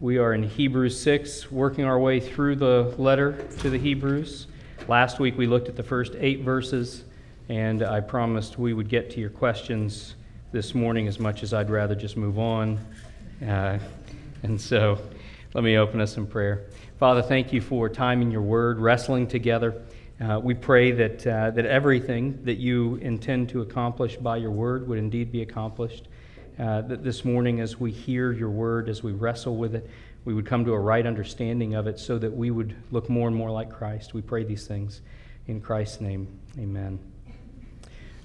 We are in Hebrews 6, working our way through the letter to the Hebrews. Last week we looked at the first eight verses, and I promised we would get to your questions this morning as much as I'd rather just move on. Uh, and so let me open us in prayer. Father, thank you for time in your word, wrestling together. Uh, we pray that, uh, that everything that you intend to accomplish by your word would indeed be accomplished uh, that this morning, as we hear your word, as we wrestle with it, we would come to a right understanding of it so that we would look more and more like Christ. We pray these things in Christ's name. Amen.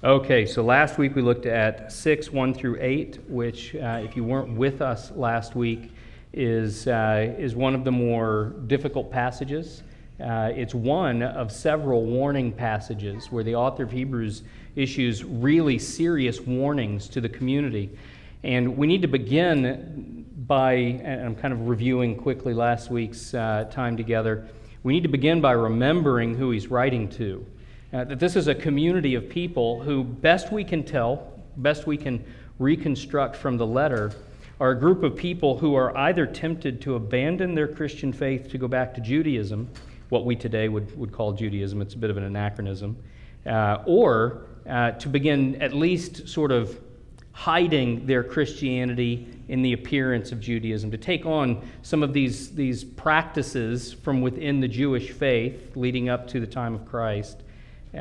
Okay, so last week we looked at 6, 1 through 8, which, uh, if you weren't with us last week, is, uh, is one of the more difficult passages. Uh, it's one of several warning passages where the author of Hebrews issues really serious warnings to the community and we need to begin by, and I'm kind of reviewing quickly last week's uh, time together, we need to begin by remembering who he's writing to. Uh, that this is a community of people who, best we can tell, best we can reconstruct from the letter, are a group of people who are either tempted to abandon their Christian faith to go back to Judaism, what we today would, would call Judaism, it's a bit of an anachronism, uh, or uh, to begin at least sort of hiding their Christianity in the appearance of Judaism, to take on some of these, these practices from within the Jewish faith leading up to the time of Christ, uh,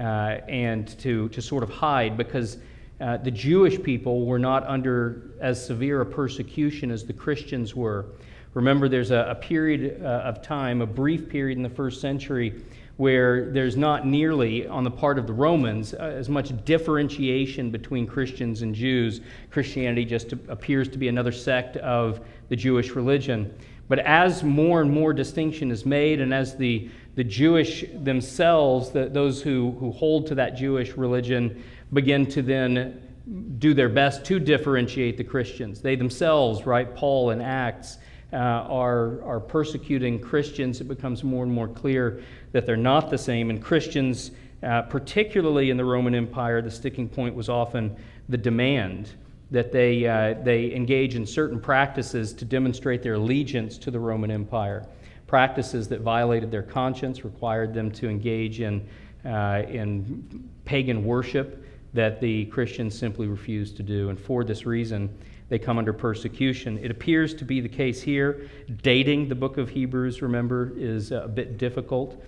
and to, to sort of hide because uh, the Jewish people were not under as severe a persecution as the Christians were. Remember, there's a, a period uh, of time, a brief period in the first century, where there's not nearly, on the part of the Romans, uh, as much differentiation between Christians and Jews. Christianity just appears to be another sect of the Jewish religion. But as more and more distinction is made, and as the, the Jewish themselves, the, those who, who hold to that Jewish religion, begin to then do their best to differentiate the Christians, they themselves, right, Paul in Acts, uh, are, are persecuting Christians, it becomes more and more clear that they're not the same. And Christians, uh, particularly in the Roman Empire, the sticking point was often the demand that they, uh, they engage in certain practices to demonstrate their allegiance to the Roman Empire. Practices that violated their conscience, required them to engage in, uh, in pagan worship that the Christians simply refused to do. And for this reason, they come under persecution. It appears to be the case here. Dating the book of Hebrews, remember, is a bit difficult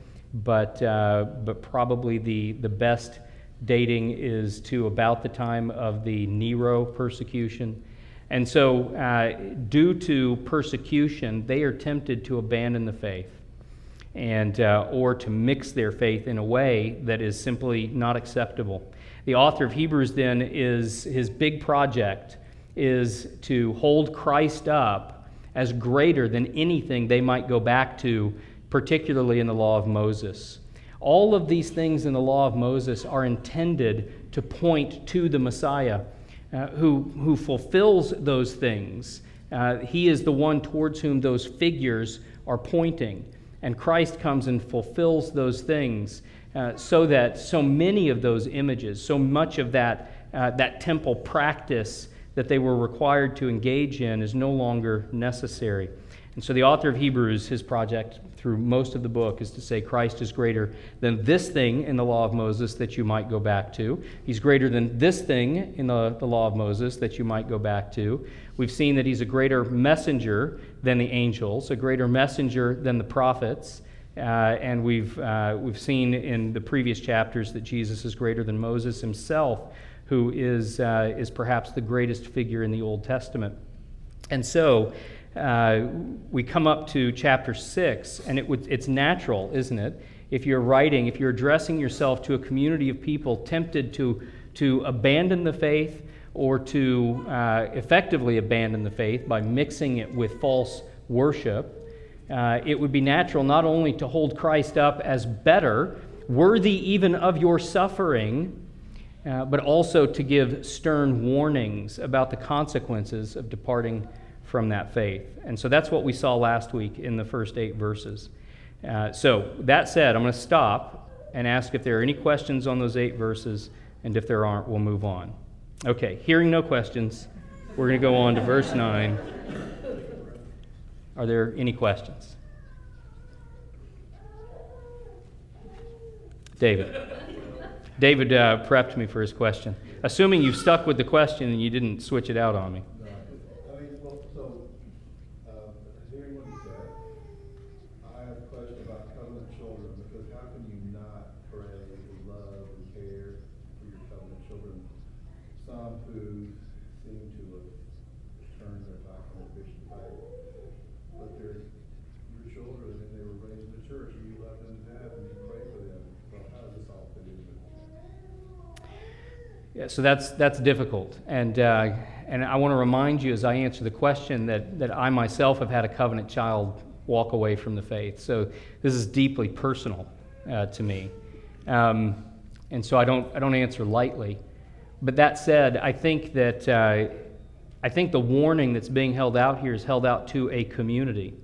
but, uh, but probably the, the best dating is to about the time of the Nero persecution. And so, uh, due to persecution, they are tempted to abandon the faith and, uh, or to mix their faith in a way that is simply not acceptable. The author of Hebrews, then, is his big project is to hold Christ up as greater than anything they might go back to particularly in the law of Moses. All of these things in the law of Moses are intended to point to the Messiah uh, who, who fulfills those things. Uh, he is the one towards whom those figures are pointing. And Christ comes and fulfills those things uh, so that so many of those images, so much of that, uh, that temple practice that they were required to engage in is no longer necessary. And so the author of Hebrews, his project through most of the book is to say Christ is greater than this thing in the law of Moses that you might go back to. He's greater than this thing in the, the law of Moses that you might go back to. We've seen that he's a greater messenger than the angels, a greater messenger than the prophets. Uh, and we've, uh, we've seen in the previous chapters that Jesus is greater than Moses himself, who is, uh, is perhaps the greatest figure in the Old Testament. And so, uh, we come up to chapter 6, and it would, it's natural, isn't it? If you're writing, if you're addressing yourself to a community of people tempted to, to abandon the faith or to uh, effectively abandon the faith by mixing it with false worship, uh, it would be natural not only to hold Christ up as better, worthy even of your suffering, uh, but also to give stern warnings about the consequences of departing from that faith. And so that's what we saw last week in the first eight verses. Uh, so, that said, I'm going to stop and ask if there are any questions on those eight verses, and if there aren't, we'll move on. Okay, hearing no questions, we're going to go on to verse 9. Are there any questions? David. David uh, prepped me for his question. Assuming you've stuck with the question and you didn't switch it out on me. So that's, that's difficult. And, uh, and I want to remind you as I answer the question that, that I myself have had a covenant child walk away from the faith. So this is deeply personal uh, to me. Um, and so I don't, I don't answer lightly. But that said, I think that uh, I think the warning that's being held out here is held out to a community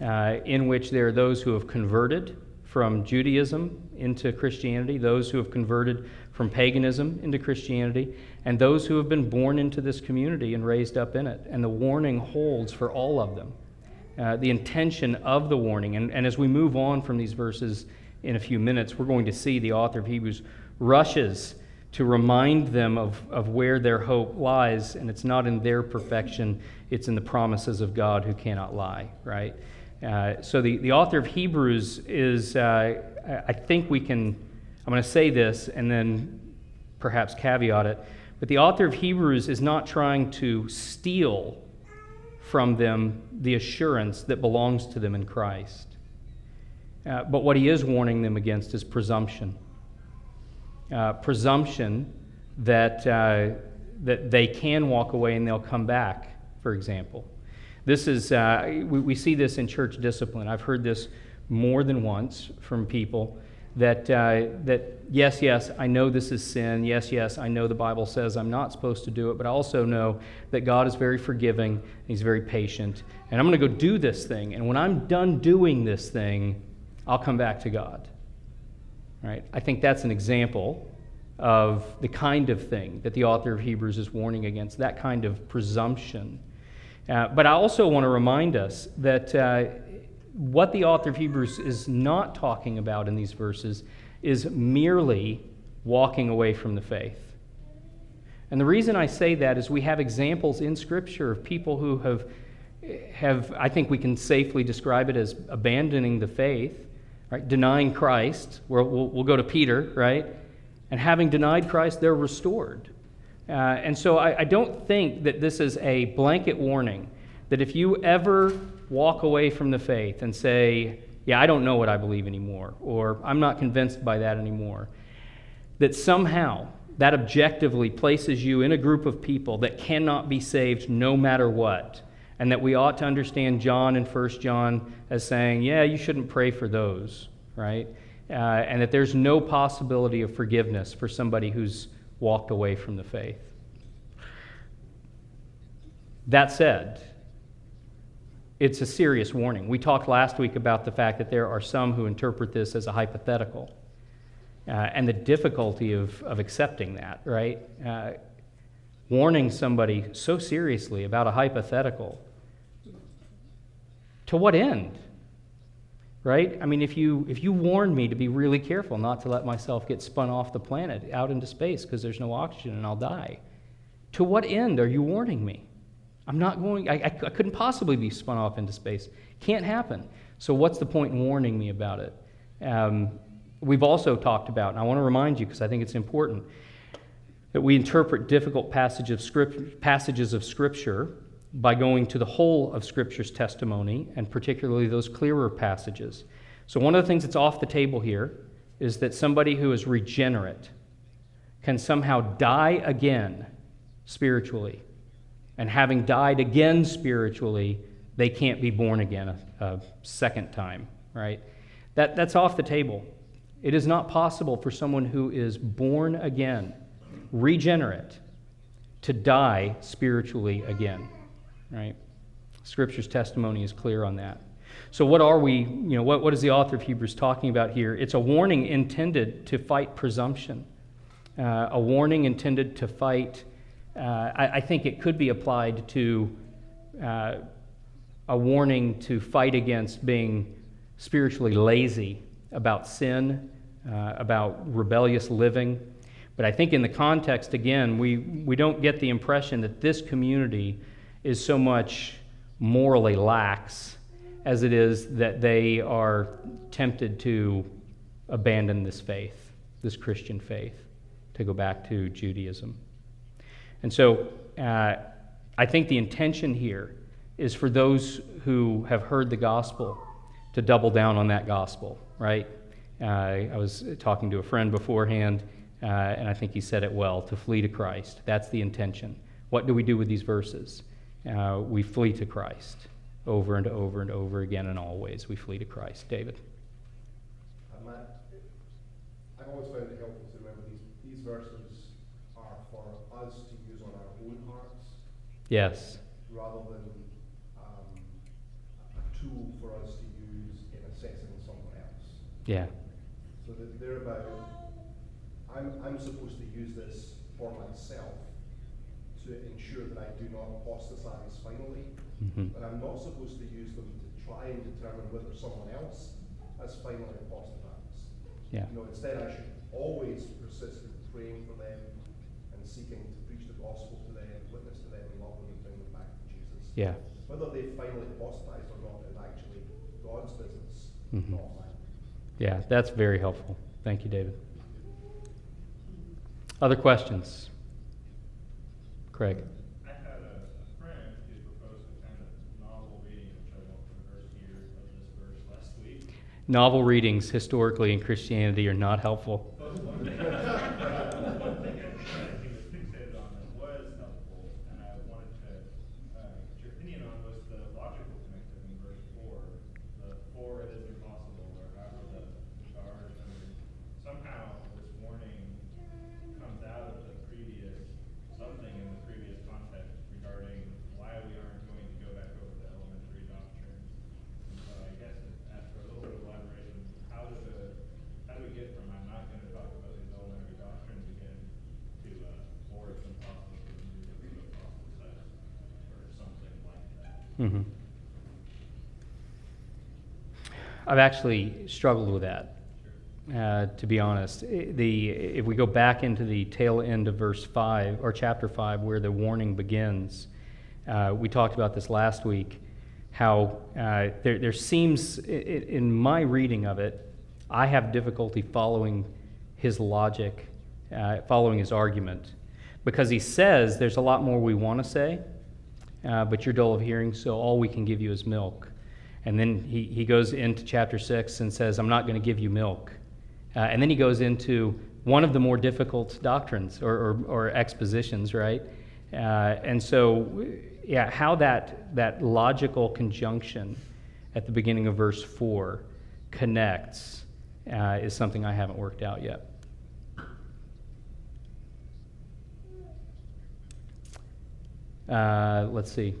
uh, in which there are those who have converted from Judaism into Christianity, those who have converted from paganism into Christianity, and those who have been born into this community and raised up in it. And the warning holds for all of them. Uh, the intention of the warning. And, and as we move on from these verses in a few minutes, we're going to see the author of Hebrews rushes to remind them of, of where their hope lies, and it's not in their perfection, it's in the promises of God who cannot lie, right? Uh, so the, the author of Hebrews is, uh, I think we can I'm going to say this and then perhaps caveat it. But the author of Hebrews is not trying to steal from them the assurance that belongs to them in Christ. Uh, but what he is warning them against is presumption. Uh, presumption that, uh, that they can walk away and they'll come back, for example. This is, uh, we, we see this in church discipline. I've heard this more than once from people that, uh, that yes, yes, I know this is sin. Yes, yes, I know the Bible says I'm not supposed to do it, but I also know that God is very forgiving, He's very patient, and I'm going to go do this thing. And when I'm done doing this thing, I'll come back to God. Right? I think that's an example of the kind of thing that the author of Hebrews is warning against, that kind of presumption. Uh, but I also want to remind us that uh, what the author of Hebrews is not talking about in these verses is merely walking away from the faith. And the reason I say that is we have examples in Scripture of people who have, have I think we can safely describe it as abandoning the faith, right? Denying Christ. We'll, we'll, we'll go to Peter, right? And having denied Christ, they're restored. Uh, and so I, I don't think that this is a blanket warning that if you ever walk away from the faith and say, Yeah, I don't know what I believe anymore, or I'm not convinced by that anymore, that somehow that objectively places you in a group of people that cannot be saved no matter what. And that we ought to understand John and 1 John as saying, yeah, you shouldn't pray for those, right? Uh, and that there's no possibility of forgiveness for somebody who's walked away from the faith. That said, it's a serious warning. We talked last week about the fact that there are some who interpret this as a hypothetical uh, and the difficulty of, of accepting that, right? Uh, warning somebody so seriously about a hypothetical. To what end? Right? I mean, if you, if you warn me to be really careful not to let myself get spun off the planet out into space because there's no oxygen and I'll die, to what end are you warning me? I'm not going, I, I, couldn't possibly be spun off into space. Can't happen. So, what's the point in warning me about it? Um, we've also talked about, and I want to remind you because I think it's important, that we interpret difficult passage of script, passages of Scripture by going to the whole of Scripture's testimony, and particularly those clearer passages. So, one of the things that's off the table here is that somebody who is regenerate can somehow die again spiritually and having died again spiritually, they can't be born again a, a, second time, right? That, that's off the table. It is not possible for someone who is born again, regenerate, to die spiritually again, right? Scripture's testimony is clear on that. So, what are we, you know, what, what is the author of Hebrews talking about here? It's a warning intended to fight presumption, uh, a warning intended to fight I, I, think it could be applied to uh, a warning to fight against being spiritually lazy about sin, uh, about rebellious living. But I think in the context, again, we, we don't get the impression that this community is so much morally lax as it is that they are tempted to abandon this faith, this Christian faith, to go back to Judaism. And so uh, I think the intention here is for those who have heard the gospel to double down on that gospel, right? Uh, I was talking to a friend beforehand, uh, and I think he said it well to flee to Christ. That's the intention. What do we do with these verses? Uh, we flee to Christ over and over and over again and always. We flee to Christ. David. Matt, I've always found it helpful to remember these, these verses are for us to use on our own hearts Yes. rather than um, a tool for us to use in assessing someone else. Yeah. So that they're about, I'm, I'm supposed to use this for myself to ensure that I do not apostatize finally, hmm but I'm not supposed to use them to try and determine whether someone else has finally apostatized. Yeah. You know, instead I should always persist in praying for them and seeking to preach the gospel to them, witness to them, them and bring them back to Jesus. Yeah. Whether they finally apostatized or not is actually God's business, Mhm. not mine. Yeah, that's very helpful. Thank you, David. Other questions? Craig. I had a, a friend who proposed a kind of novel reading, which I won't reverse here of this verse last week. Novel readings historically in Christianity are not helpful. But one thing, one thing I he was fixated on that was helpful, and I wanted to, uh, get your opinion on was the logical connective in verse four. The for it is impossible, or however the guard, and somehow this warning comes out of the previous, something in the previous context regarding why we aren't going to go back over the elementary doctrine. And so I guess it asked for a little bit of elaboration, how do the, how do we get from I'm not gonna talk about these elementary doctrines again to, uh, or it's impossible for them to do what the apostle says, or something like that? hmm I've actually struggled with that, uh, to be honest. The, if we go back into the tail end of verse 5, or chapter 5, where the warning begins, uh, we talked about this last week, how uh, there, there seems, in my reading of it, I have difficulty following his logic, uh, following his argument, because he says there's a lot more we want to say, uh, but you're dull of hearing, so all we can give you is milk. And then he, he goes into chapter 6 and says, I'm not going to give you milk. Uh, and then he goes into one of the more difficult doctrines or, or, or expositions, right? Uh, and so, yeah, how that, that logical conjunction at the beginning of verse 4 connects uh, is something I haven't worked out yet. Uh, let's see.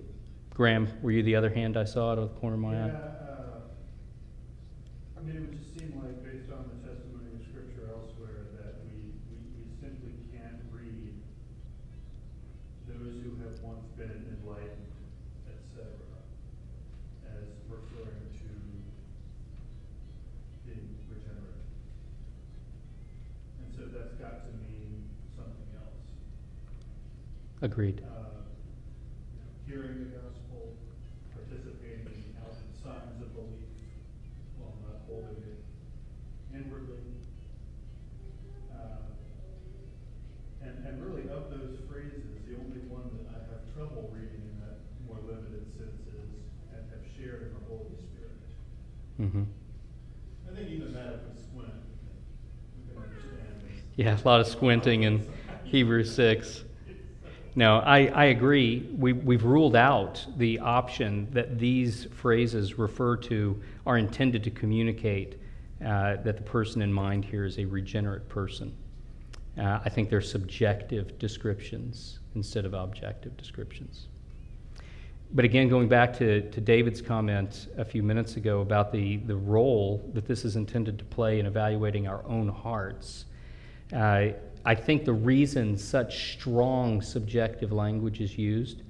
Graham, were you the other hand I saw out of the corner of my Yeah, eye? uh, I mean, it would just seem like, based on the testimony of Scripture elsewhere, that we, we, we simply can't read those who have once been enlightened, et cetera, as referring to being regenerate. And so that's got to mean something else. Agreed. Uh, trouble reading in that more limited sense is, and have shared in the Holy Spirit. hmm I think even that, if we squint, we can understand this. Yeah, a lot of squinting in Hebrews 6. No, I, I agree. We, we've ruled out the option that these phrases refer to are intended to communicate uh, that the person in mind here is a regenerate person. Uh, I think they're subjective descriptions instead of objective descriptions. But again, going back to, to David's comment a few minutes ago about the, the role that this is intended to play in evaluating our own hearts, uh, I think the reason such strong subjective language is used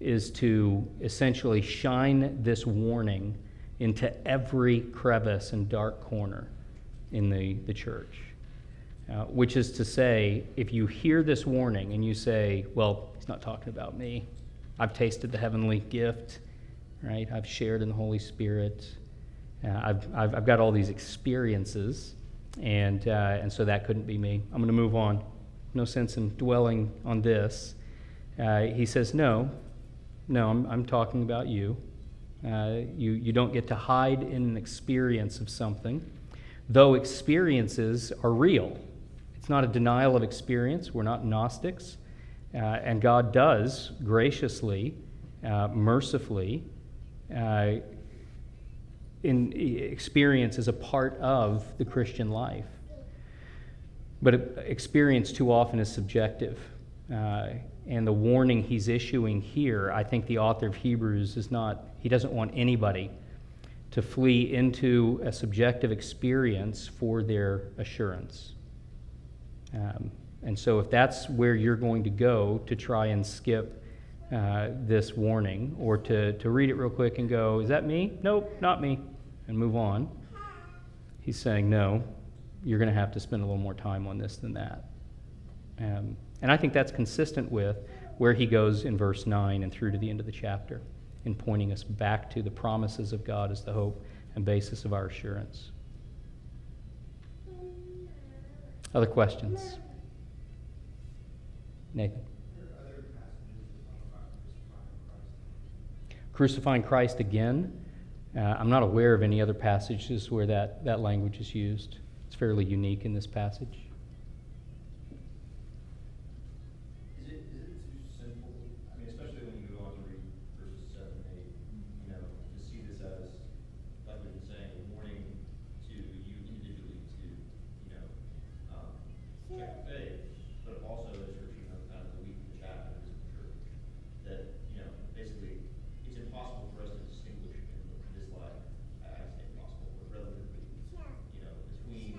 is to essentially shine this warning into every crevice and dark corner in the, the church. Uh, which is to say, if you hear this warning and you say, well, he's not talking about me, I've tasted the heavenly gift, right? I've shared in the Holy Spirit, uh, I've, I've, I've got all these experiences, and, uh, and so that couldn't be me. I'm going to move on. No sense in dwelling on this. Uh, he says, no, no, I'm, I'm talking about you. Uh, you. You don't get to hide in an experience of something, though experiences are real. It's not a denial of experience. We're not Gnostics. Uh, and God does graciously, uh, mercifully, uh, in experience as a part of the Christian life. But experience too often is subjective. Uh, and the warning he's issuing here, I think the author of Hebrews is not, he doesn't want anybody to flee into a subjective experience for their assurance. Um, and so, if that's where you're going to go to try and skip uh, this warning, or to, to read it real quick and go, Is that me? Nope, not me, and move on, he's saying, No, you're going to have to spend a little more time on this than that. Um, and I think that's consistent with where he goes in verse 9 and through to the end of the chapter, in pointing us back to the promises of God as the hope and basis of our assurance. Other questions? Nathan. Crucifying Christ again. Uh, I'm not aware of any other passages where that, that language is used. It's fairly unique in this passage. Is it, is it too simple, I mean, especially when you go on to read verses seven, and eight, you know, to see this as, like we've been saying, a warning to you individually to, you know, um, check your faith, but also as you're, you know, kind of the weak of the chaff in this church. That, you know, basically, it's impossible for us to distinguish in this life, I I say impossible, but relatively, you know, between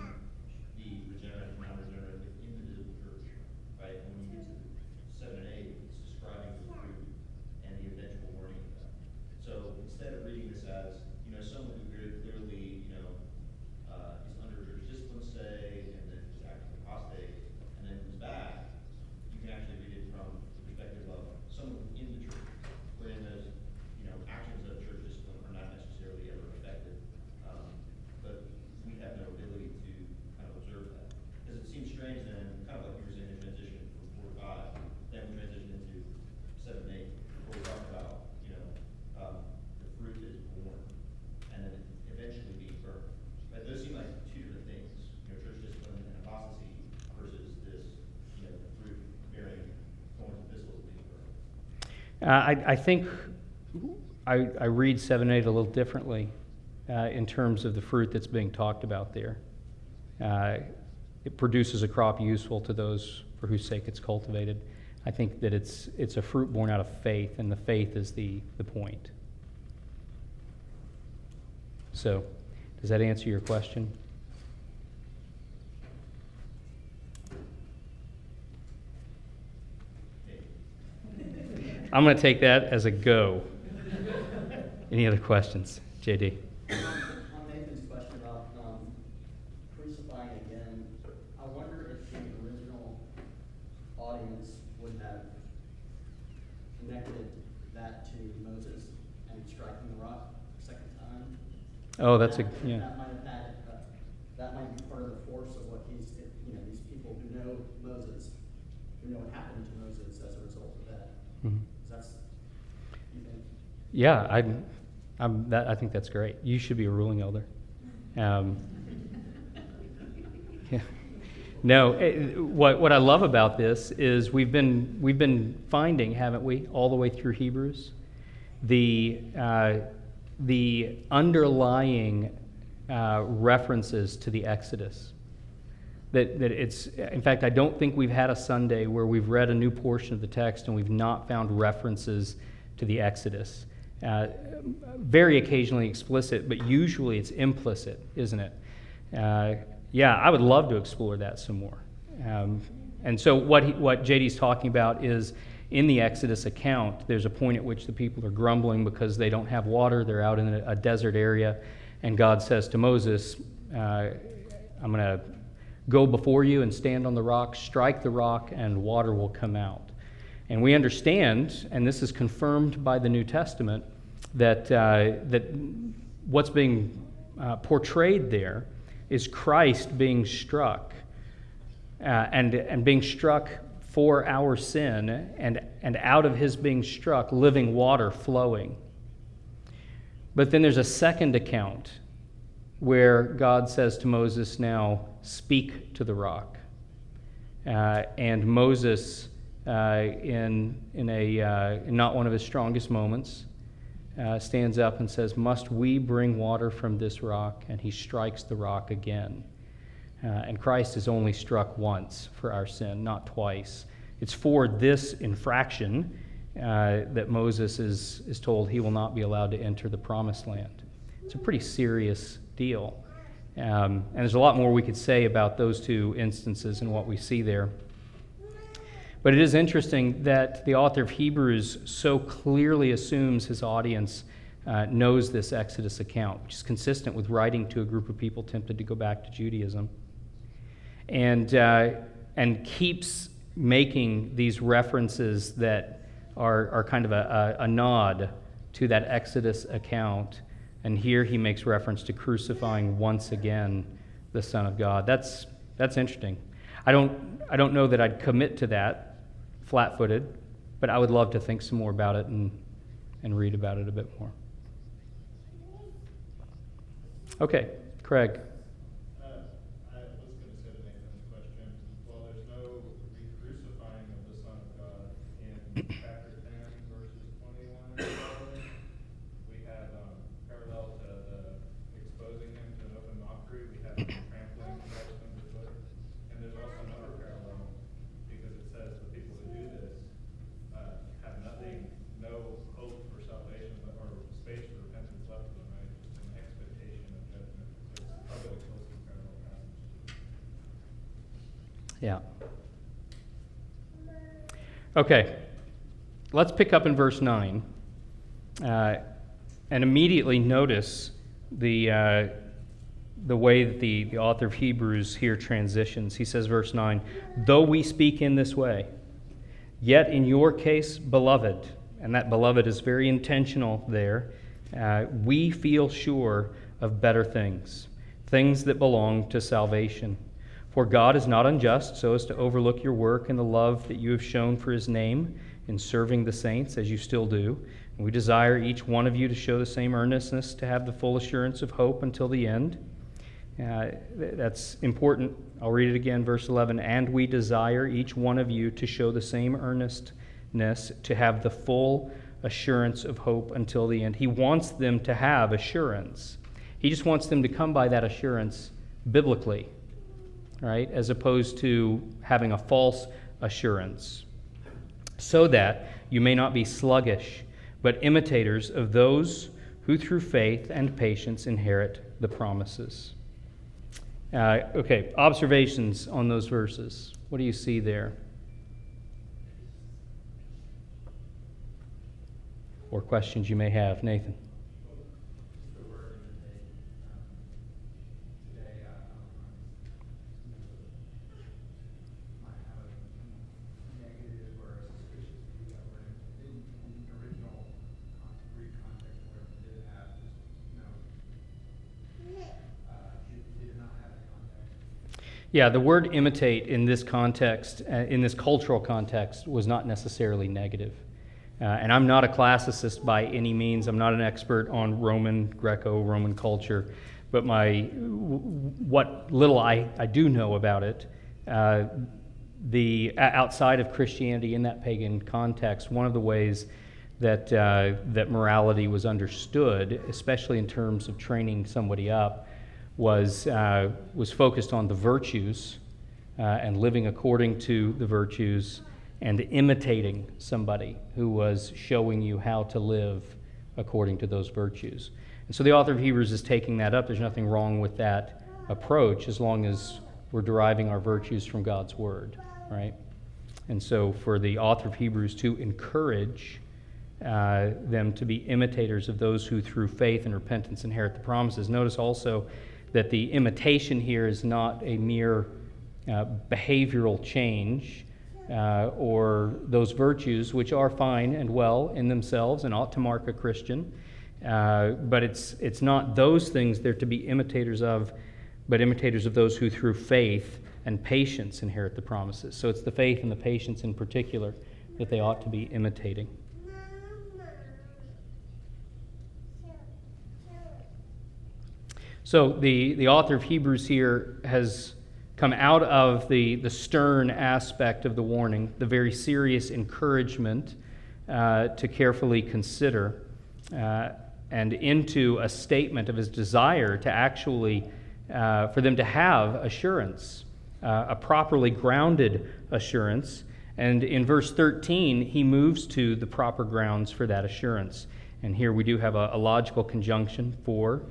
the regenerate and non-regenerate within the visible church, right? And when you get to seven and eight, it's describing the fruit and the eventual warning of that. So instead of reading this as, you know, someone who very clearly, you know, uh, is under church discipline, say, and then is acting apostate, and then comes back, you can actually read it from the perspective of someone in the church, wherein those, you know, actions of church discipline are not necessarily ever effective. Um, but we have no ability to kind of observe that. Because it seems strange then, kind of like you were saying in transition from four to five, then we transition into seven and eight, where we talk about, you know, um, the fruit is born, and then eventually being birthed. But those seem like two different things, you know, church discipline and apostasy versus this, you know, fruit bearing thorns and thistles being birthed. Uh, I, I think I, I read 7 8 a little differently uh, in terms of the fruit that's being talked about there. Uh, it produces a crop useful to those for whose sake it's cultivated. I think that it's, it's a fruit born out of faith, and the faith is the, the point. So, does that answer your question? I'm going to take that as a go. Any other questions? JD? On Nathan's question about um, crucifying again, I wonder if the original audience would have connected that to Moses and striking the rock a second time. Oh, that's a, That- yeah. That might have had, uh, that might be part of the force of what he's, you know, these people who know Moses, who know what happened to Moses as a result of that. Mhm. That's, you think? Yeah, I, I'm, that, I think that's great. You should be a ruling elder. Um, yeah. No, eh, what, what I love about this is we've been, we've been finding, haven't we, all the way through Hebrews, the, uh, the underlying uh, references to the Exodus. That, that it's, in fact, I don't think we've had a Sunday where we've read a new portion of the text and we've not found references to the Exodus. Uh, very occasionally explicit, but usually it's implicit, isn't it? Uh, yeah, I would love to explore that some more. Um, and so what he, what JD's talking about is in the Exodus account, there's a point at which the people are grumbling because they don't have water. They're out in a, a desert area. And God says to Moses, uh, I'm going to go before you and stand on the rock, strike the rock, and water will come out. And we understand, and this is confirmed by the New Testament, that, uh, that what's being uh, portrayed there is Christ being struck uh, and, and being struck for our sin, and, and out of his being struck, living water flowing. But then there's a second account where God says to Moses, Now speak to the rock. Uh, and Moses, in, in, a, uh, not one of his strongest moments, uh, stands up and says, Must we bring water from this rock? And he strikes the rock again. Uh, and Christ is only struck once for our sin, not twice. It's for this infraction uh, that Moses is, is told he will not be allowed to enter the promised land. It's a pretty serious deal. Um, and there's a lot more we could say about those two instances and what we see there. But it is interesting that the author of Hebrews so clearly assumes his audience uh, knows this Exodus account, which is consistent with writing to a group of people tempted to go back to Judaism, and, uh, and keeps making these references that are, are kind of a, a, a nod to that Exodus account. And here he makes reference to crucifying once again the Son of God. That's, that's interesting. I don't, I don't know that I'd commit to that flat footed, but I would love to think some more about it and, and read about it a bit more. Okay, Craig. Uh, I was gonna say to Nathan's question, while there's no re-crucifying of the Son of God in chapter ten verses twenty-one and following, we have, um, parallel to the exposing him to an open mockery, we have him trampling Christ underfoot. And there's also another parallel, because it says the people who do this, uh, have nothing, no hope for salvation, but, or space for repentance left for them, right? Just an expectation of judgment. So it's probably a closely parallel passage. Yeah. Okay, let's pick up in verse 9 uh, and immediately notice the, uh, the way that the, the author of Hebrews here transitions. He says, verse 9, though we speak in this way, yet in your case, beloved, and that beloved is very intentional there, uh, we feel sure of better things, things that belong to salvation. For God is not unjust so as to overlook your work and the love that you have shown for his name in serving the saints, as you still do. And we desire each one of you to show the same earnestness to have the full assurance of hope until the end. Uh, that's important. I'll read it again, verse 11. And we desire each one of you to show the same earnestness to have the full assurance of hope until the end. He wants them to have assurance. He just wants them to come by that assurance biblically, right? As opposed to having a false assurance. So that you may not be sluggish, but imitators of those who through faith and patience inherit the promises. Uh, okay, observations on those verses. What do you see there? Or questions you may have, Nathan. the word imitate. Um, Today, I, um, might have a negative or a suspicious view of that word. In, in the original con- Greek context, where it did have, you know, uh, it did not have the context. Yeah, the word imitate in this context, uh, in this cultural context, was not necessarily negative. Uh, and I'm not a classicist by any means. I'm not an expert on Roman, Greco Roman culture. But my, what little I, I do know about it, uh, the, outside of Christianity in that pagan context, one of the ways that, uh, that morality was understood, especially in terms of training somebody up, was, uh, was focused on the virtues uh, and living according to the virtues and imitating somebody who was showing you how to live according to those virtues. And so the author of Hebrews is taking that up. There's nothing wrong with that approach as long as we're deriving our virtues from God's Word, right? And so, for the author of Hebrews to encourage uh, them to be imitators of those who, through faith and repentance, inherit the promises. Notice also that the imitation here is not a mere uh, behavioral change uh, or those virtues, which are fine and well in themselves and ought to mark a Christian. Uh, but it's, it's not those things they're to be imitators of, but imitators of those who, through faith and patience, inherit the promises. So it's the faith and the patience in particular that they ought to be imitating. So the, the author of Hebrews here has come out of the, the stern aspect of the warning, the very serious encouragement uh, to carefully consider, uh, and into a statement of his desire to actually, uh, for them to have assurance, uh, a properly grounded assurance. And in verse 13, he moves to the proper grounds for that assurance. And here we do have a, a logical conjunction for.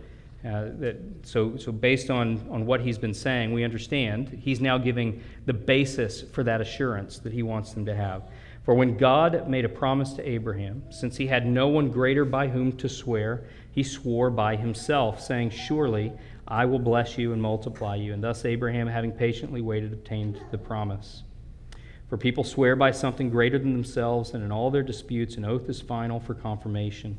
Uh, that, so, so based on, on what he's been saying, we understand he's now giving the basis for that assurance that he wants them to have. For when God made a promise to Abraham, since he had no one greater by whom to swear, he swore by himself, saying, Surely I will bless you and multiply you. And thus Abraham, having patiently waited, obtained the promise. For people swear by something greater than themselves, and in all their disputes, an oath is final for confirmation.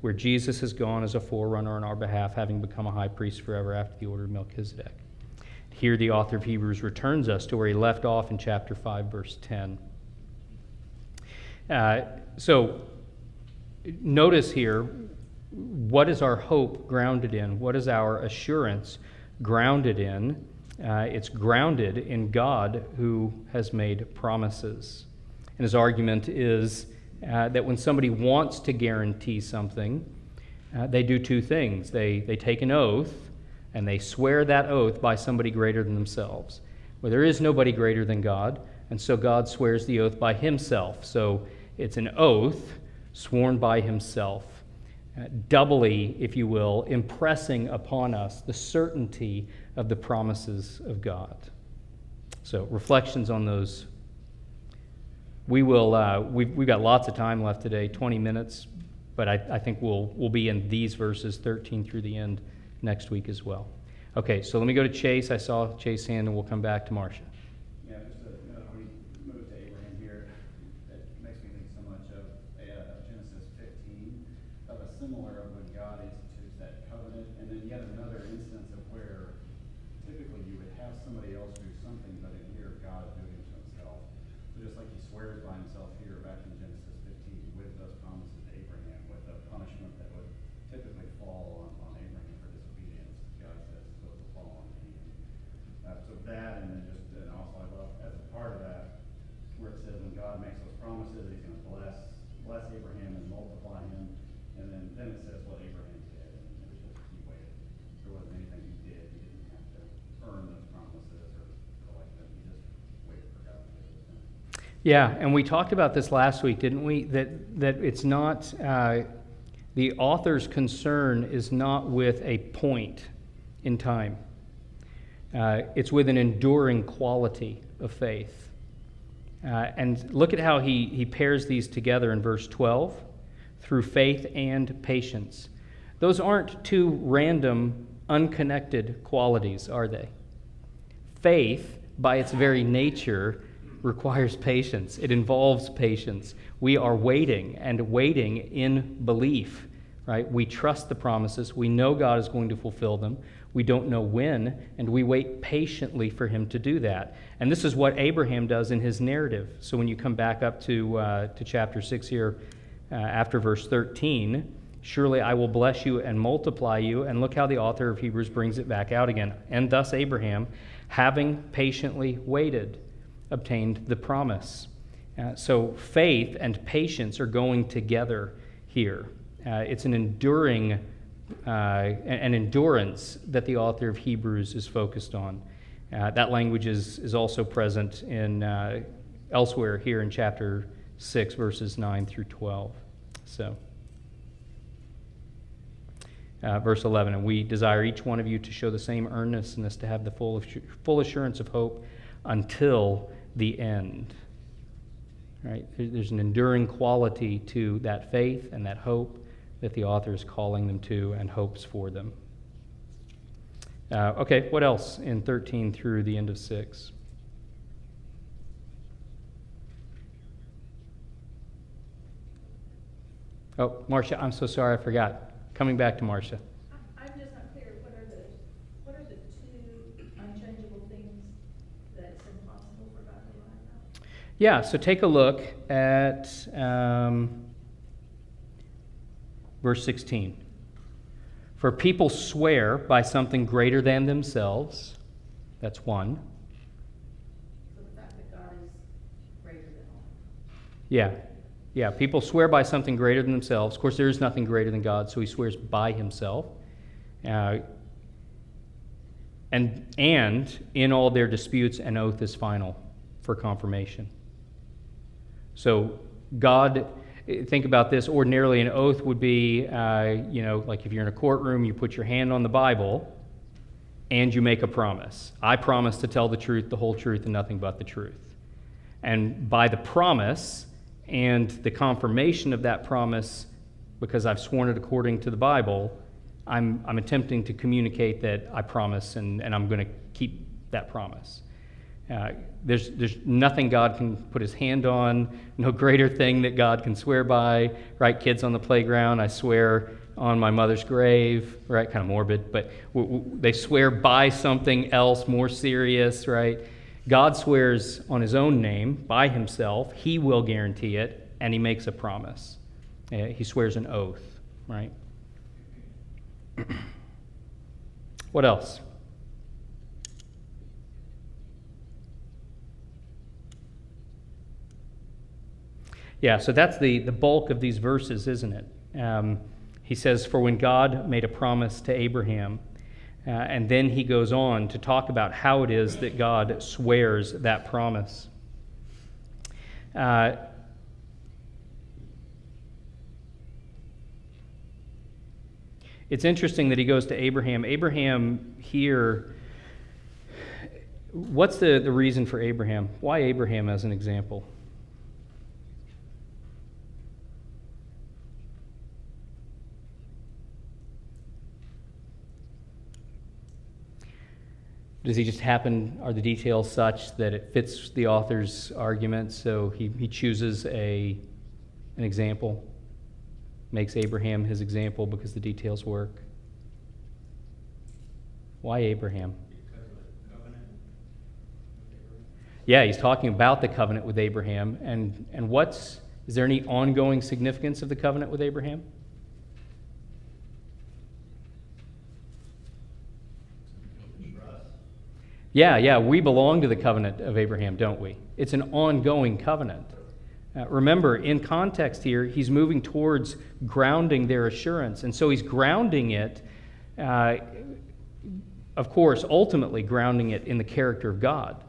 where Jesus has gone as a forerunner on our behalf, having become a high priest forever after the order of Melchizedek. Here, the author of Hebrews returns us to where he left off in chapter 5, verse 10. Uh, so, notice here what is our hope grounded in? What is our assurance grounded in? Uh, it's grounded in God who has made promises. And his argument is uh, that when somebody wants to guarantee something, uh, they do two things. They, they take an oath, and they swear that oath by somebody greater than themselves. Well, there is nobody greater than God, and so God swears the oath by himself. So it's an oath sworn by himself, uh, doubly, if you will, impressing upon us the certainty of the promises of God. So, reflections on those we will, uh, we've, we've got lots of time left today, 20 minutes, but I, I think we'll, we'll be in these verses 13 through the end next week as well. Okay, so let me go to Chase. I saw Chase hand, and we'll come back to Marcia. Yeah, just a, you know, when we move to Abraham here, it makes me think so much of uh, Genesis 15, of a similar of when God institutes that covenant, and then yet another instance of where typically you would have somebody else do something, but in here God doing it to himself. So just like he swears by himself here back in Genesis 15 with those promises to Abraham, with a punishment that would typically fall on, on Abraham for disobedience. God says those will fall on him. Uh, so that, and then just, and also I love as a part of that, where it says when God makes those promises, he's gonna bless, bless Abraham and multiply him. And then, then it says what Abraham did, and it was just, he waited. There wasn't anything he did, he didn't have to earn those promises or collect them, he just waited for God to give it to him. Yeah, and we talked about this last week, didn't we? That, that it's not, uh, the author's concern is not with a point in time, uh, it's with an enduring quality of faith. Uh, and look at how he, he pairs these together in verse 12 through faith and patience. Those aren't two random, unconnected qualities, are they? Faith, by its very nature, requires patience. It involves patience. We are waiting and waiting in belief, right? We trust the promises. We know God is going to fulfill them. We don't know when, and we wait patiently for him to do that. And this is what Abraham does in his narrative. So when you come back up to, uh, to chapter 6 here, uh, after verse 13, surely I will bless you and multiply you. And look how the author of Hebrews brings it back out again. And thus Abraham, having patiently waited, obtained the promise. Uh, so faith and patience are going together here. Uh, it's an enduring, uh, an endurance that the author of Hebrews is focused on. Uh, that language is, is also present in uh, elsewhere here in chapter 6, verses 9 through 12. So, uh, verse 11, and we desire each one of you to show the same earnestness to have the full, full assurance of hope until the end. Right? There's an enduring quality to that faith and that hope that the author is calling them to and hopes for them. Uh, okay, what else in 13 through the end of 6? Oh, Marcia, I'm so sorry, I forgot. Coming back to Marcia. I'm just not clear, what are the, what are the two unchangeable things that's impossible for God to lie about? Yeah, so take a look at um, verse 16. For people swear by something greater than themselves. That's one. So the fact that God is greater than all. Yeah. Yeah, people swear by something greater than themselves. Of course, there is nothing greater than God, so he swears by himself. Uh, and, and in all their disputes, an oath is final for confirmation. So, God, think about this. Ordinarily, an oath would be, uh, you know, like if you're in a courtroom, you put your hand on the Bible and you make a promise. I promise to tell the truth, the whole truth, and nothing but the truth. And by the promise, and the confirmation of that promise, because I've sworn it according to the Bible, I'm, I'm attempting to communicate that I promise and, and I'm going to keep that promise. Uh, there's, there's nothing God can put his hand on, no greater thing that God can swear by, right? Kids on the playground, I swear on my mother's grave, right? Kind of morbid, but w- w- they swear by something else more serious, right? God swears on his own name, by himself. He will guarantee it, and he makes a promise. Uh, he swears an oath, right? what else? Yeah, so that's the, the bulk of these verses, isn't it? Um, he says, For when God made a promise to Abraham, uh, and then he goes on to talk about how it is that God swears that promise. Uh, it's interesting that he goes to Abraham. Abraham here, what's the, the reason for Abraham? Why Abraham as an example? Does he just happen, are the details such that it fits the author's argument, so he, he chooses a, an example, makes Abraham his example because the details work? Why Abraham? Yeah, he's talking about the covenant with Abraham. And, and what's, is there any ongoing significance of the covenant with Abraham? Yeah, yeah, we belong to the covenant of Abraham, don't we? It's an ongoing covenant. Uh, remember, in context here, he's moving towards grounding their assurance. And so he's grounding it, uh, of course, ultimately grounding it in the character of God.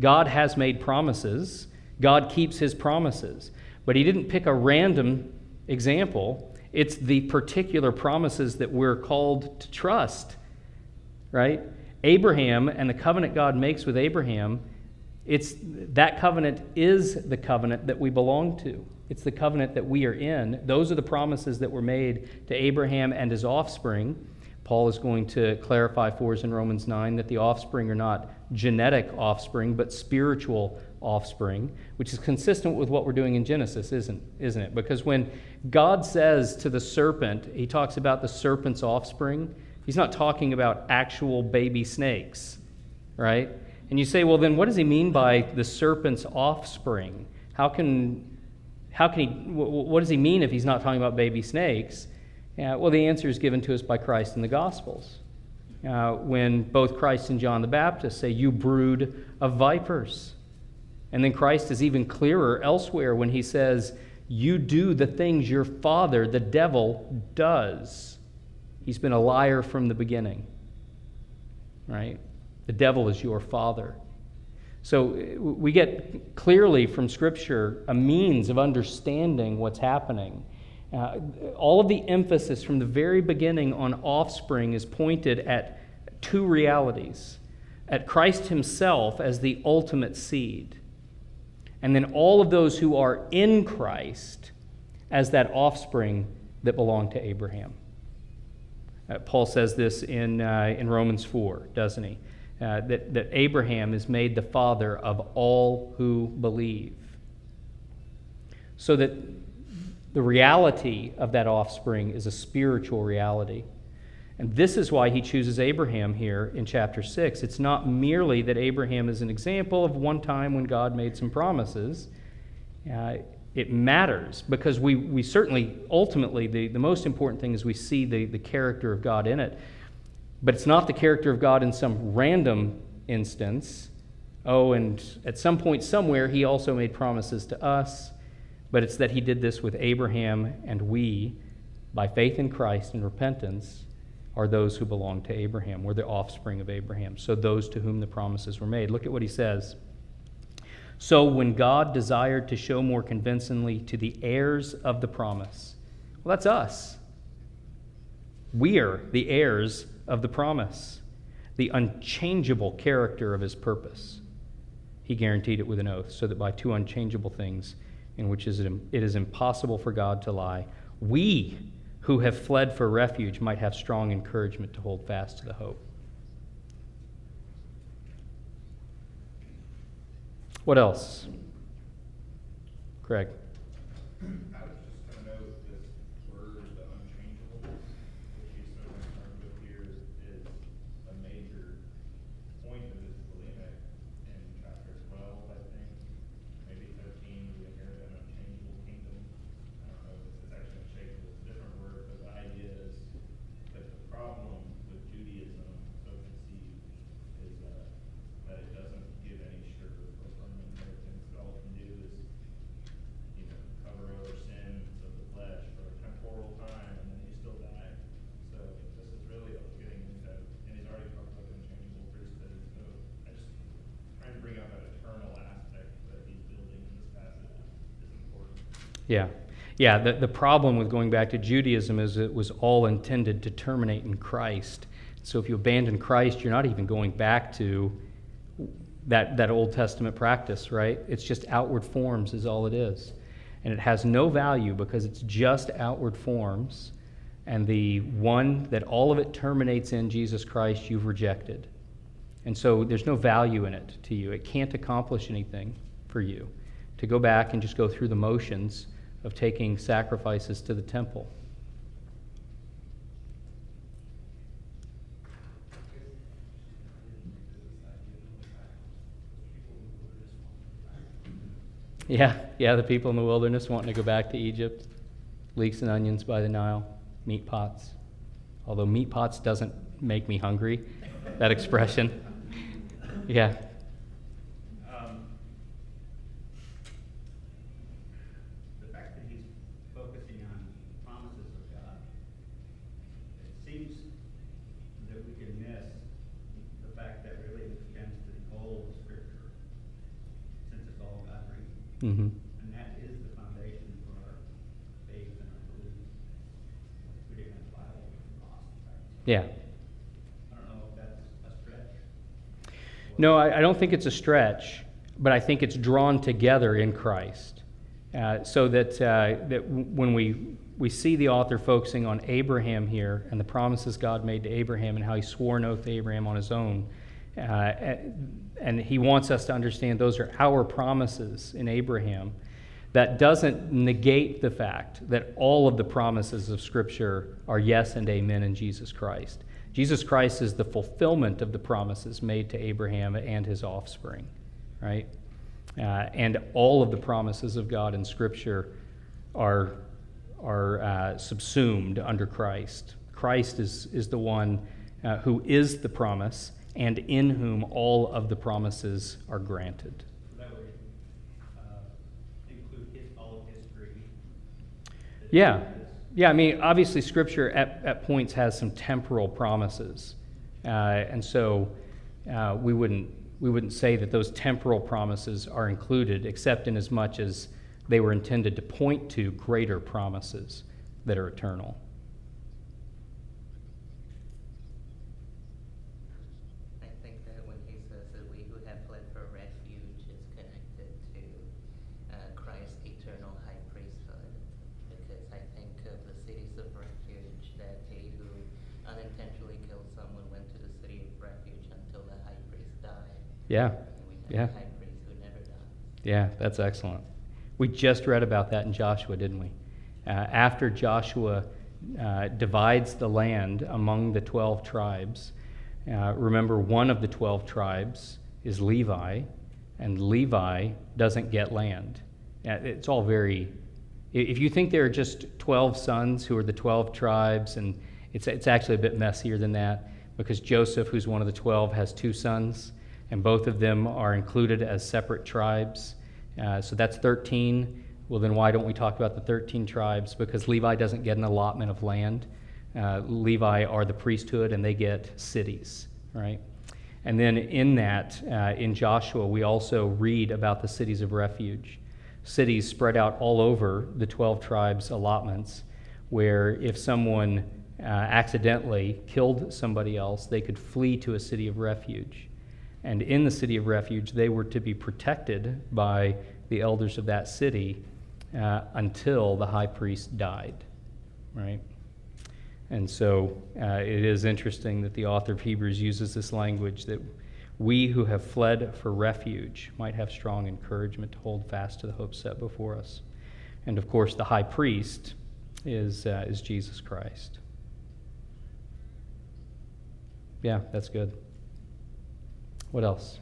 God has made promises, God keeps his promises. But he didn't pick a random example, it's the particular promises that we're called to trust, right? Abraham and the covenant God makes with Abraham, it's that covenant is the covenant that we belong to. It's the covenant that we are in. Those are the promises that were made to Abraham and his offspring. Paul is going to clarify for us in Romans 9 that the offspring are not genetic offspring, but spiritual offspring, which is consistent with what we're doing in Genesis, isn't, isn't it? Because when God says to the serpent, he talks about the serpent's offspring, He's not talking about actual baby snakes, right? And you say, well, then what does he mean by the serpent's offspring? How can, how can he, what does he mean if he's not talking about baby snakes? Uh, well, the answer is given to us by Christ in the Gospels. Uh, when both Christ and John the Baptist say, You brood of vipers. And then Christ is even clearer elsewhere when he says, You do the things your father, the devil, does. He's been a liar from the beginning, right? The devil is your father. So uh, we get clearly from Scripture a means of understanding what's happening. Uh, all of the emphasis from the very beginning on offspring is pointed at two realities at Christ Himself as the ultimate seed, and then all of those who are in Christ as that offspring that belong to Abraham. Uh, Paul says this in, uh, in Romans 4, doesn't he? Uh, that, that Abraham is made the father of all who believe. So that the reality of that offspring is a spiritual reality. And this is why he chooses Abraham here in chapter 6. It's not merely that Abraham is an example of one time when God made some promises. Uh, it matters because we, we certainly, ultimately, the, the most important thing is we see the, the character of God in it. But it's not the character of God in some random instance. Oh, and at some point, somewhere, he also made promises to us. But it's that he did this with Abraham, and we, by faith in Christ and repentance, are those who belong to Abraham. We're the offspring of Abraham. So those to whom the promises were made. Look at what he says. So when God desired to show more convincingly to the heirs of the promise, well, that's us. We are the heirs of the promise, the unchangeable character of his purpose. He guaranteed it with an oath, so that by two unchangeable things, in which it is impossible for God to lie, we who have fled for refuge might have strong encouragement to hold fast to the hope. What else? Craig. I was just gonna note this word, the unchangeable, which he's so concerned with here is a major point of his polemic in chapter twelve, I think. Maybe thirteen, we inherit an unchangeable kingdom. I don't know if it's actually unchangeable, it's a different word, but the idea is that the problem with Judaism, so conceived, is, uh, that it doesn't give any sure or permanent inheritance. All it can do is you know, cover over sins of the flesh for a temporal time, and then you still die. So this is really getting into, and he's already talked about the unchangeable priesthood, so I just, trying to bring out that eternal aspect that he's building in this passage is important. Yeah. Yeah, the, the problem with going back to Judaism is it was all intended to terminate in Christ. So if you abandon Christ, you're not even going back to that, that Old Testament practice, right? It's just outward forms, is all it is. And it has no value because it's just outward forms. And the one that all of it terminates in, Jesus Christ, you've rejected. And so there's no value in it to you. It can't accomplish anything for you to go back and just go through the motions of taking sacrifices to the temple. Yeah, yeah, the people in the wilderness wanting to go back to Egypt. Leeks and onions by the Nile, meat pots. Although meat pots doesn't make me hungry, that expression. Yeah. Um, the fact that he's focusing on promises of God, it seems that we can miss the fact that really it extends to the whole scripture, since it's all God breathed. hmm And that is the foundation for our faith and our belief. We didn't have Bible, we'd lost, right? Yeah. I don't know if that's a stretch. No, I, I don't think it's a stretch, but I think it's drawn together in Christ. Uh, so that, uh, that w- when we, we see the author focusing on Abraham here and the promises God made to Abraham and how he swore an oath to Abraham on his own, and he wants us to understand those are our promises in Abraham. That doesn't negate the fact that all of the promises of Scripture are yes and amen in Jesus Christ. Jesus Christ is the fulfillment of the promises made to Abraham and his offspring, right? Uh, and all of the promises of God in Scripture are, are uh, subsumed under Christ. Christ is, is the one uh, who is the promise and in whom all of the promises are granted. Yeah. Yeah, I mean, obviously, Scripture at, at points has some temporal promises. Uh, and so uh, we, wouldn't, we wouldn't say that those temporal promises are included, except in as much as they were intended to point to greater promises that are eternal. Yeah. And we have Yeah. a high priest who never dies. Yeah, that's excellent. We just read about that in Joshua, didn't we? Uh, after Joshua uh, divides the land among the 12 tribes, uh, remember one of the 12 tribes is Levi, and Levi doesn't get land. Uh, It's all very. If you think there are just 12 sons who are the 12 tribes, and it's, it's actually a bit messier than that, because Joseph, who's one of the 12, has two sons, and both of them are included as separate tribes. Uh, so that's 13. Well, then why don't we talk about the 13 tribes? Because Levi doesn't get an allotment of land. Uh, Levi are the priesthood, and they get cities, right? And then in that, uh, in Joshua, we also read about the cities of refuge, cities spread out all over the 12 tribes' allotments, where if someone uh, accidentally killed somebody else, they could flee to a city of refuge. And in the city of refuge, they were to be protected by the elders of that city uh, until the high priest died, right? And so uh, it is interesting that the author of Hebrews uses this language that we who have fled for refuge might have strong encouragement to hold fast to the hope set before us. And of course, the high priest is, uh, is Jesus Christ. Yeah, that's good. What else?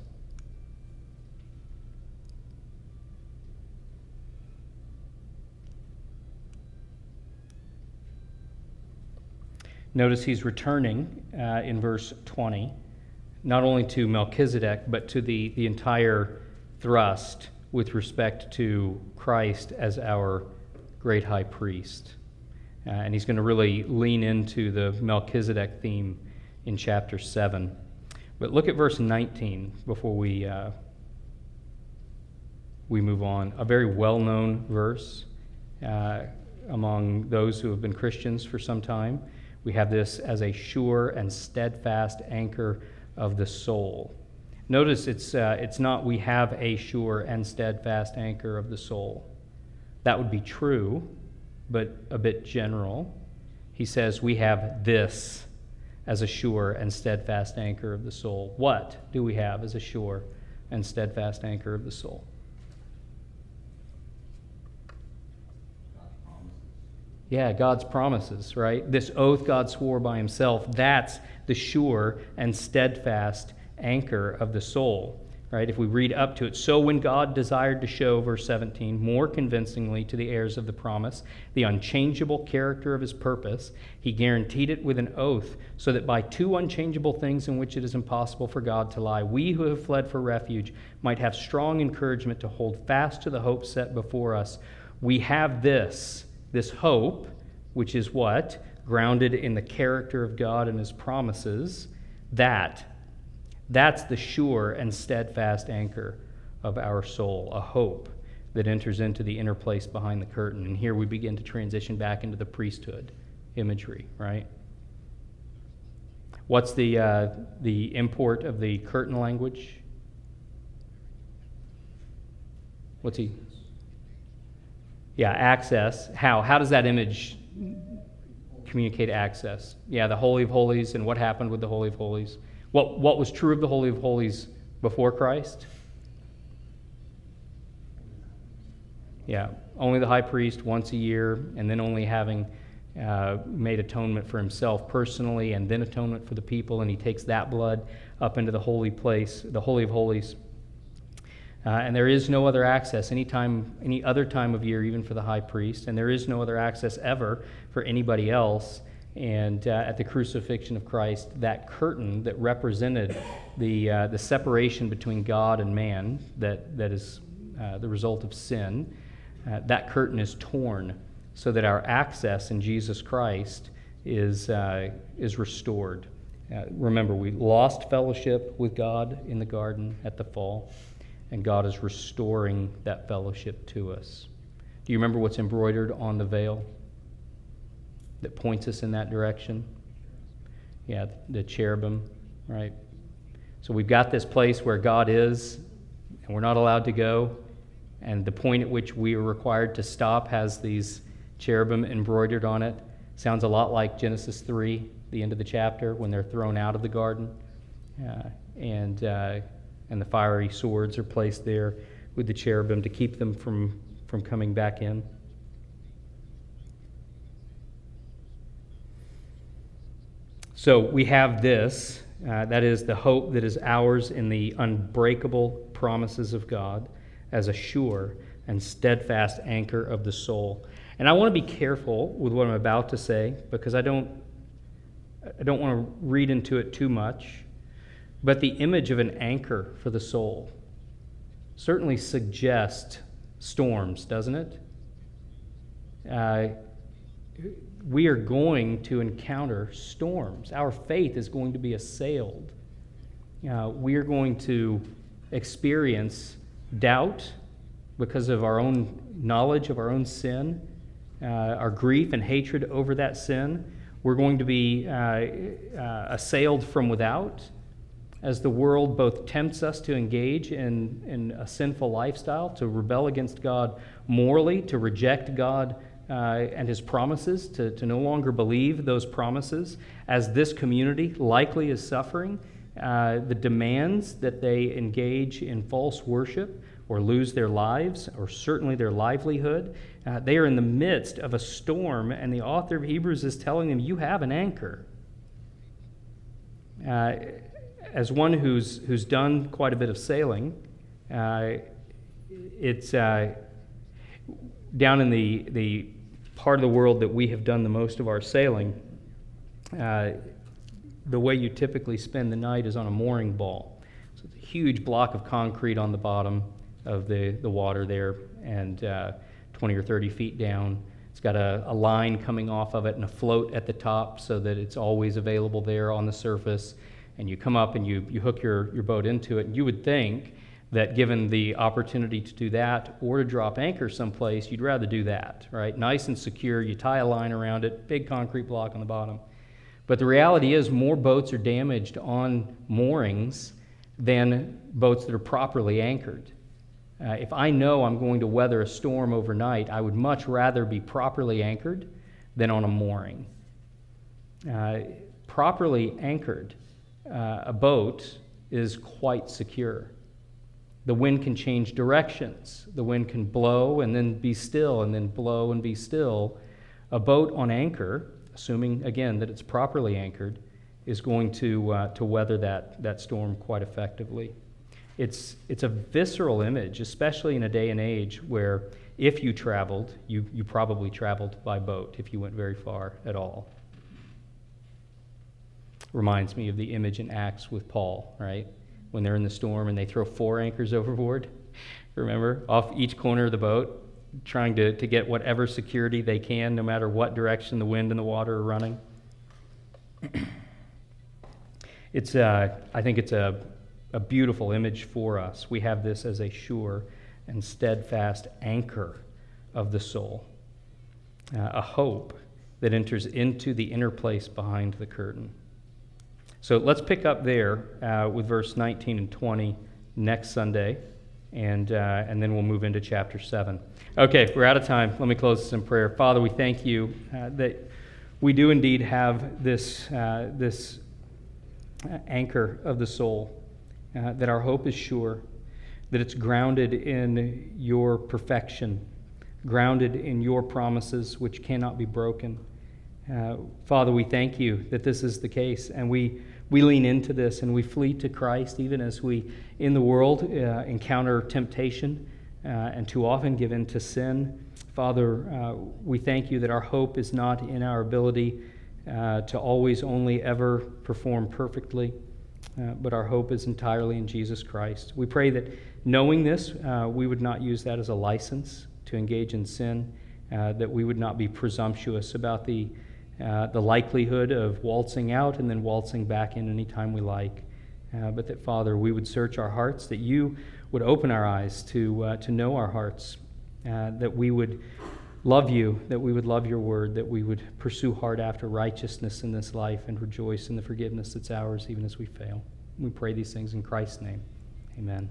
Notice he's returning uh, in verse 20, not only to Melchizedek, but to the, the entire thrust with respect to Christ as our great high priest. Uh, and he's going to really lean into the Melchizedek theme in chapter 7. But look at verse 19 before we, uh, we move on. A very well known verse uh, among those who have been Christians for some time. We have this as a sure and steadfast anchor of the soul. Notice it's, uh, it's not we have a sure and steadfast anchor of the soul. That would be true, but a bit general. He says we have this as a sure and steadfast anchor of the soul. What do we have as a sure and steadfast anchor of the soul? Yeah, God's promises, right? This oath God swore by himself, that's the sure and steadfast anchor of the soul, right? If we read up to it. So when God desired to show, verse 17, more convincingly to the heirs of the promise, the unchangeable character of his purpose, he guaranteed it with an oath, so that by two unchangeable things in which it is impossible for God to lie, we who have fled for refuge might have strong encouragement to hold fast to the hope set before us. We have this this hope, which is what? Grounded in the character of God and his promises, that, that's the sure and steadfast anchor of our soul, a hope that enters into the inner place behind the curtain. And here we begin to transition back into the priesthood imagery, right? What's the, uh, the import of the curtain language? What's he? Yeah, access. How? How does that image communicate access? Yeah, the Holy of Holies and what happened with the Holy of Holies. What, what was true of the Holy of Holies before Christ? Yeah, only the high priest once a year, and then only having uh, made atonement for himself personally and then atonement for the people, and he takes that blood up into the holy place, the Holy of Holies. Uh, and there is no other access any time, any other time of year, even for the high priest, and there is no other access ever for anybody else. And uh, at the crucifixion of Christ, that curtain that represented the, uh, the separation between God and man, that, that is uh, the result of sin, uh, that curtain is torn so that our access in Jesus Christ is, uh, is restored. Uh, remember, we lost fellowship with God in the garden at the fall, and God is restoring that fellowship to us. Do you remember what's embroidered on the veil that points us in that direction? Yeah, the cherubim, right? So we've got this place where God is, and we're not allowed to go. And the point at which we are required to stop has these cherubim embroidered on it. Sounds a lot like Genesis 3, the end of the chapter, when they're thrown out of the garden. Uh, and, uh, and the fiery swords are placed there with the cherubim to keep them from, from coming back in. So we have this. Uh, that is the hope that is ours in the unbreakable promises of God as a sure and steadfast anchor of the soul. And I want to be careful with what I'm about to say because I don't, I don't want to read into it too much. But the image of an anchor for the soul certainly suggests storms, doesn't it? Uh, we are going to encounter storms. Our faith is going to be assailed. Uh, we are going to experience doubt because of our own knowledge of our own sin, uh, our grief and hatred over that sin. We're going to be uh, uh assailed from without as the world both tempts us to engage in, in a sinful lifestyle, to rebel against God morally, to reject God uh, and his promises, to, to no longer believe those promises, as this community likely is suffering. Uh, the demands that they engage in false worship or lose their lives or certainly their livelihood. Uh, they are in the midst of a storm, and the author of Hebrews is telling them, You have an anchor. Uh, as one who's, who's done quite a bit of sailing, uh, it's uh, down in the, the part of the world that we have done the most of our sailing. Uh, the way you typically spend the night is on a mooring ball. So it's a huge block of concrete on the bottom of the, the water there, and uh, 20 or 30 feet down. It's got a, a line coming off of it and a float at the top so that it's always available there on the surface and you come up and you, you hook your, your boat into it. And you would think that given the opportunity to do that or to drop anchor someplace, you'd rather do that, right? Nice and secure. You tie a line around it, big concrete block on the bottom. But the reality is, more boats are damaged on moorings than boats that are properly anchored. Uh, if I know I'm going to weather a storm overnight, I would much rather be properly anchored than on a mooring. Uh, properly anchored uh, a boat is quite secure. The wind can change directions. The wind can blow and then be still, and then blow and be still. A boat on anchor, assuming again that it's properly anchored, is going to, uh, to weather that, that storm quite effectively. It's, it's a visceral image, especially in a day and age where if you traveled, you, you probably traveled by boat if you went very far at all reminds me of the image in Acts with Paul, right? When they're in the storm and they throw four anchors overboard. Remember? Off each corner of the boat, trying to, to get whatever security they can, no matter what direction the wind and the water are running. it's, uh, I think it's a, a beautiful image for us. We have this as a sure and steadfast anchor of the soul, uh, a hope that enters into the inner place behind the curtain. So let's pick up there uh, with verse 19 and 20 next Sunday, and, uh, and then we'll move into chapter 7. Okay, we're out of time. Let me close this in prayer. Father, we thank you uh, that we do indeed have this, uh, this anchor of the soul, uh, that our hope is sure, that it's grounded in your perfection, grounded in your promises, which cannot be broken. Uh, Father, we thank you that this is the case, and we we lean into this and we flee to Christ even as we, in the world, uh, encounter temptation uh, and too often give in to sin. Father, uh, we thank you that our hope is not in our ability uh, to always only ever perform perfectly, uh, but our hope is entirely in Jesus Christ. We pray that knowing this, uh, we would not use that as a license to engage in sin that we would not be presumptuous about the, uh, the likelihood of waltzing out and then waltzing back in anytime we like. Uh, but that, Father, we would search our hearts, that you would open our eyes to, uh, to know our hearts, uh, that we would love you, that we would love your word, that we would pursue hard after righteousness in this life and rejoice in the forgiveness that's ours even as we fail. We pray these things in Christ's name. Amen.